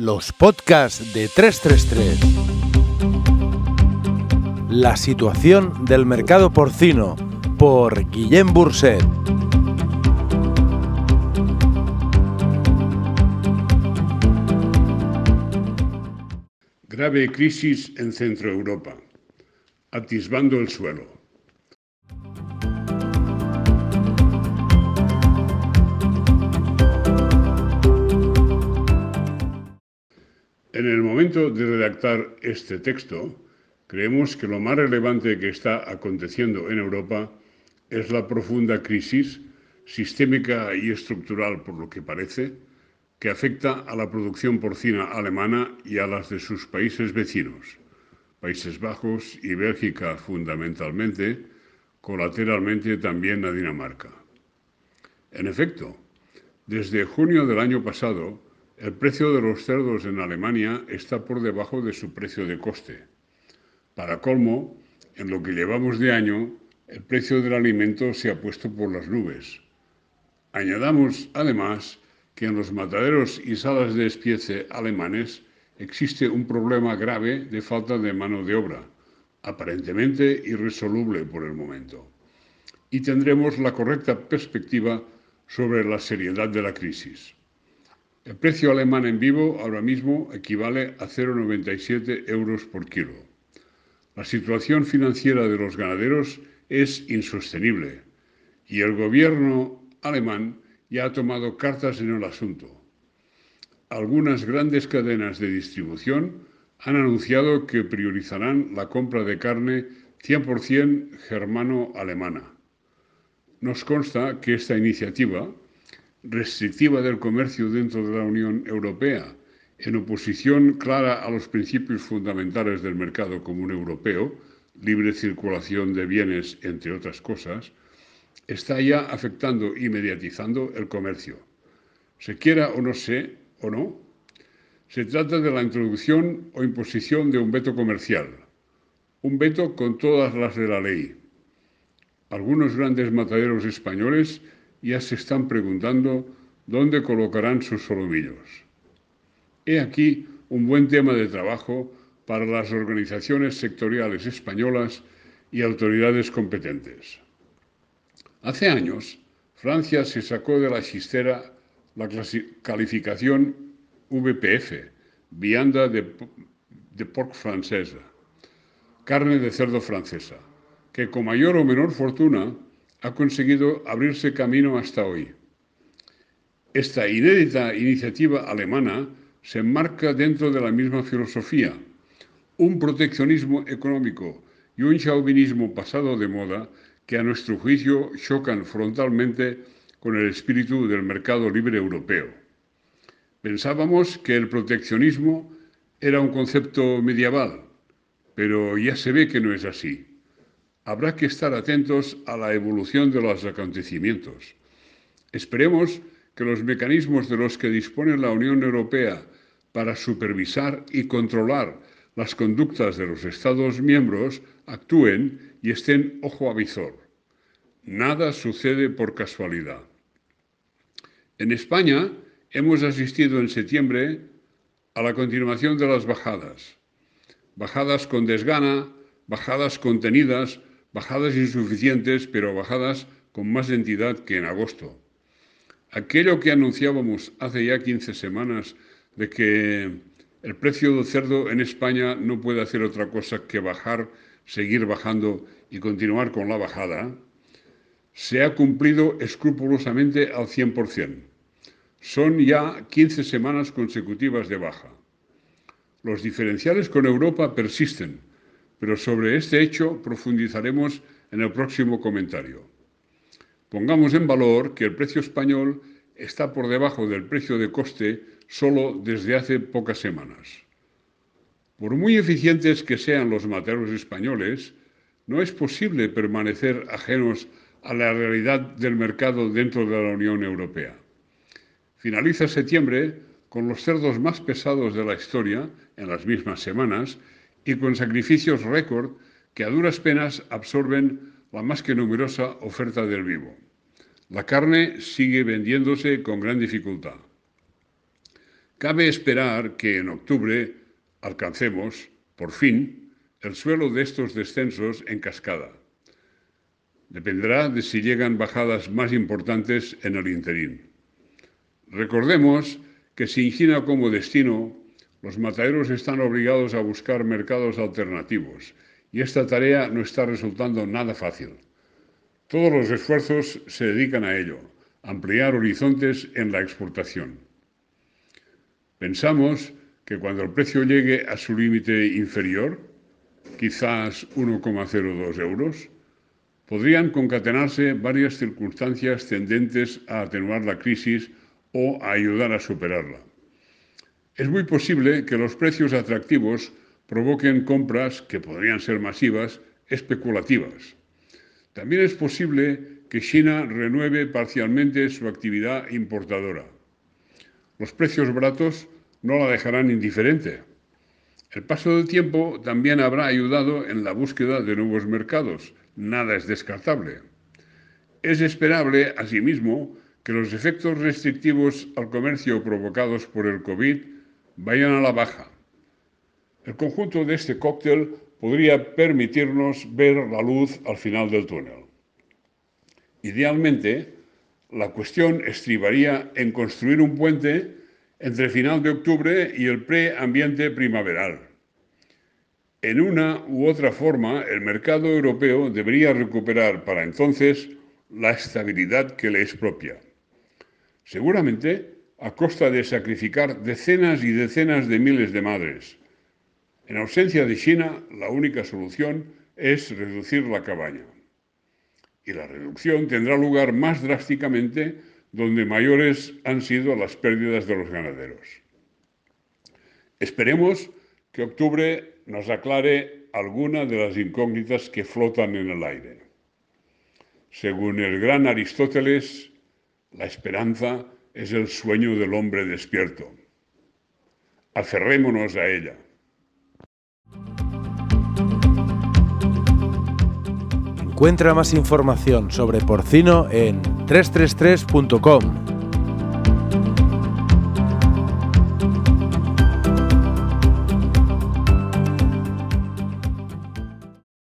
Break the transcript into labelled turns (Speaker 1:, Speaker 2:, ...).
Speaker 1: Los podcasts de 333. La situación del mercado porcino por Guillem Burset.
Speaker 2: Grave crisis en Centro Europa. Atisbando el suelo. En el momento de redactar este texto, creemos que lo más relevante que está aconteciendo en Europa es la profunda crisis sistémica y estructural, por lo que parece, que afecta a la producción porcina alemana y a las de sus países vecinos, Países Bajos y Bélgica fundamentalmente, colateralmente también a Dinamarca. En efecto, desde junio del año pasado, el precio de los cerdos en Alemania está por debajo de su precio de coste. Para colmo, en lo que llevamos de año, el precio del alimento se ha puesto por las nubes. Añadamos, además, que en los mataderos y salas de espiece alemanes existe un problema grave de falta de mano de obra, aparentemente irresoluble por el momento. Y tendremos la correcta perspectiva sobre la seriedad de la crisis. El precio alemán en vivo ahora mismo equivale a 0,97 euros por kilo. La situación financiera de los ganaderos es insostenible y el gobierno alemán ya ha tomado cartas en el asunto. Algunas grandes cadenas de distribución han anunciado que priorizarán la compra de carne 100% germano-alemana. Nos consta que esta iniciativa restrictiva del comercio dentro de la Unión Europea, en oposición clara a los principios fundamentales del mercado común europeo, libre circulación de bienes, entre otras cosas, está ya afectando y mediatizando el comercio. Se quiera o no sé, o no, se trata de la introducción o imposición de un veto comercial, un veto con todas las de la ley. Algunos grandes mataderos españoles ya se están preguntando dónde colocarán sus solomillos. He aquí un buen tema de trabajo para las organizaciones sectoriales españolas y autoridades competentes. Hace años, Francia se sacó de la chistera la calificación VPF, vianda de, de porc francesa, carne de cerdo francesa, que con mayor o menor fortuna ha conseguido abrirse camino hasta hoy. Esta inédita iniciativa alemana se enmarca dentro de la misma filosofía, un proteccionismo económico y un chauvinismo pasado de moda que a nuestro juicio chocan frontalmente con el espíritu del mercado libre europeo. Pensábamos que el proteccionismo era un concepto medieval, pero ya se ve que no es así habrá que estar atentos a la evolución de los acontecimientos. Esperemos que los mecanismos de los que dispone la Unión Europea para supervisar y controlar las conductas de los Estados miembros actúen y estén ojo a visor. Nada sucede por casualidad. En España hemos asistido en septiembre a la continuación de las bajadas. Bajadas con desgana, bajadas contenidas, bajadas insuficientes, pero bajadas con más entidad que en agosto. Aquello que anunciábamos hace ya 15 semanas de que el precio del cerdo en España no puede hacer otra cosa que bajar, seguir bajando y continuar con la bajada, se ha cumplido escrupulosamente al 100%. Son ya 15 semanas consecutivas de baja. Los diferenciales con Europa persisten pero sobre este hecho profundizaremos en el próximo comentario. Pongamos en valor que el precio español está por debajo del precio de coste solo desde hace pocas semanas. Por muy eficientes que sean los materos españoles, no es posible permanecer ajenos a la realidad del mercado dentro de la Unión Europea. Finaliza septiembre con los cerdos más pesados de la historia en las mismas semanas y con sacrificios récord que a duras penas absorben la más que numerosa oferta del vivo. La carne sigue vendiéndose con gran dificultad. Cabe esperar que en octubre alcancemos, por fin, el suelo de estos descensos en cascada. Dependerá de si llegan bajadas más importantes en el interín. Recordemos que sin China como destino, los mataderos están obligados a buscar mercados alternativos y esta tarea no está resultando nada fácil. Todos los esfuerzos se dedican a ello, ampliar horizontes en la exportación. Pensamos que cuando el precio llegue a su límite inferior, quizás 1,02 euros, podrían concatenarse varias circunstancias tendentes a atenuar la crisis o a ayudar a superarla. Es muy posible que los precios atractivos provoquen compras que podrían ser masivas, especulativas. También es posible que China renueve parcialmente su actividad importadora. Los precios baratos no la dejarán indiferente. El paso del tiempo también habrá ayudado en la búsqueda de nuevos mercados. Nada es descartable. Es esperable, asimismo, que los efectos restrictivos al comercio provocados por el COVID vayan a la baja. El conjunto de este cóctel podría permitirnos ver la luz al final del túnel. Idealmente, la cuestión estribaría en construir un puente entre final de octubre y el preambiente primaveral. En una u otra forma, el mercado europeo debería recuperar para entonces la estabilidad que le es propia. Seguramente a costa de sacrificar decenas y decenas de miles de madres. En ausencia de China, la única solución es reducir la cabaña. Y la reducción tendrá lugar más drásticamente donde mayores han sido las pérdidas de los ganaderos. Esperemos que octubre nos aclare alguna de las incógnitas que flotan en el aire. Según el gran Aristóteles, la esperanza es el sueño del hombre despierto. Aferrémonos a ella.
Speaker 1: Encuentra más información sobre porcino en 333.com.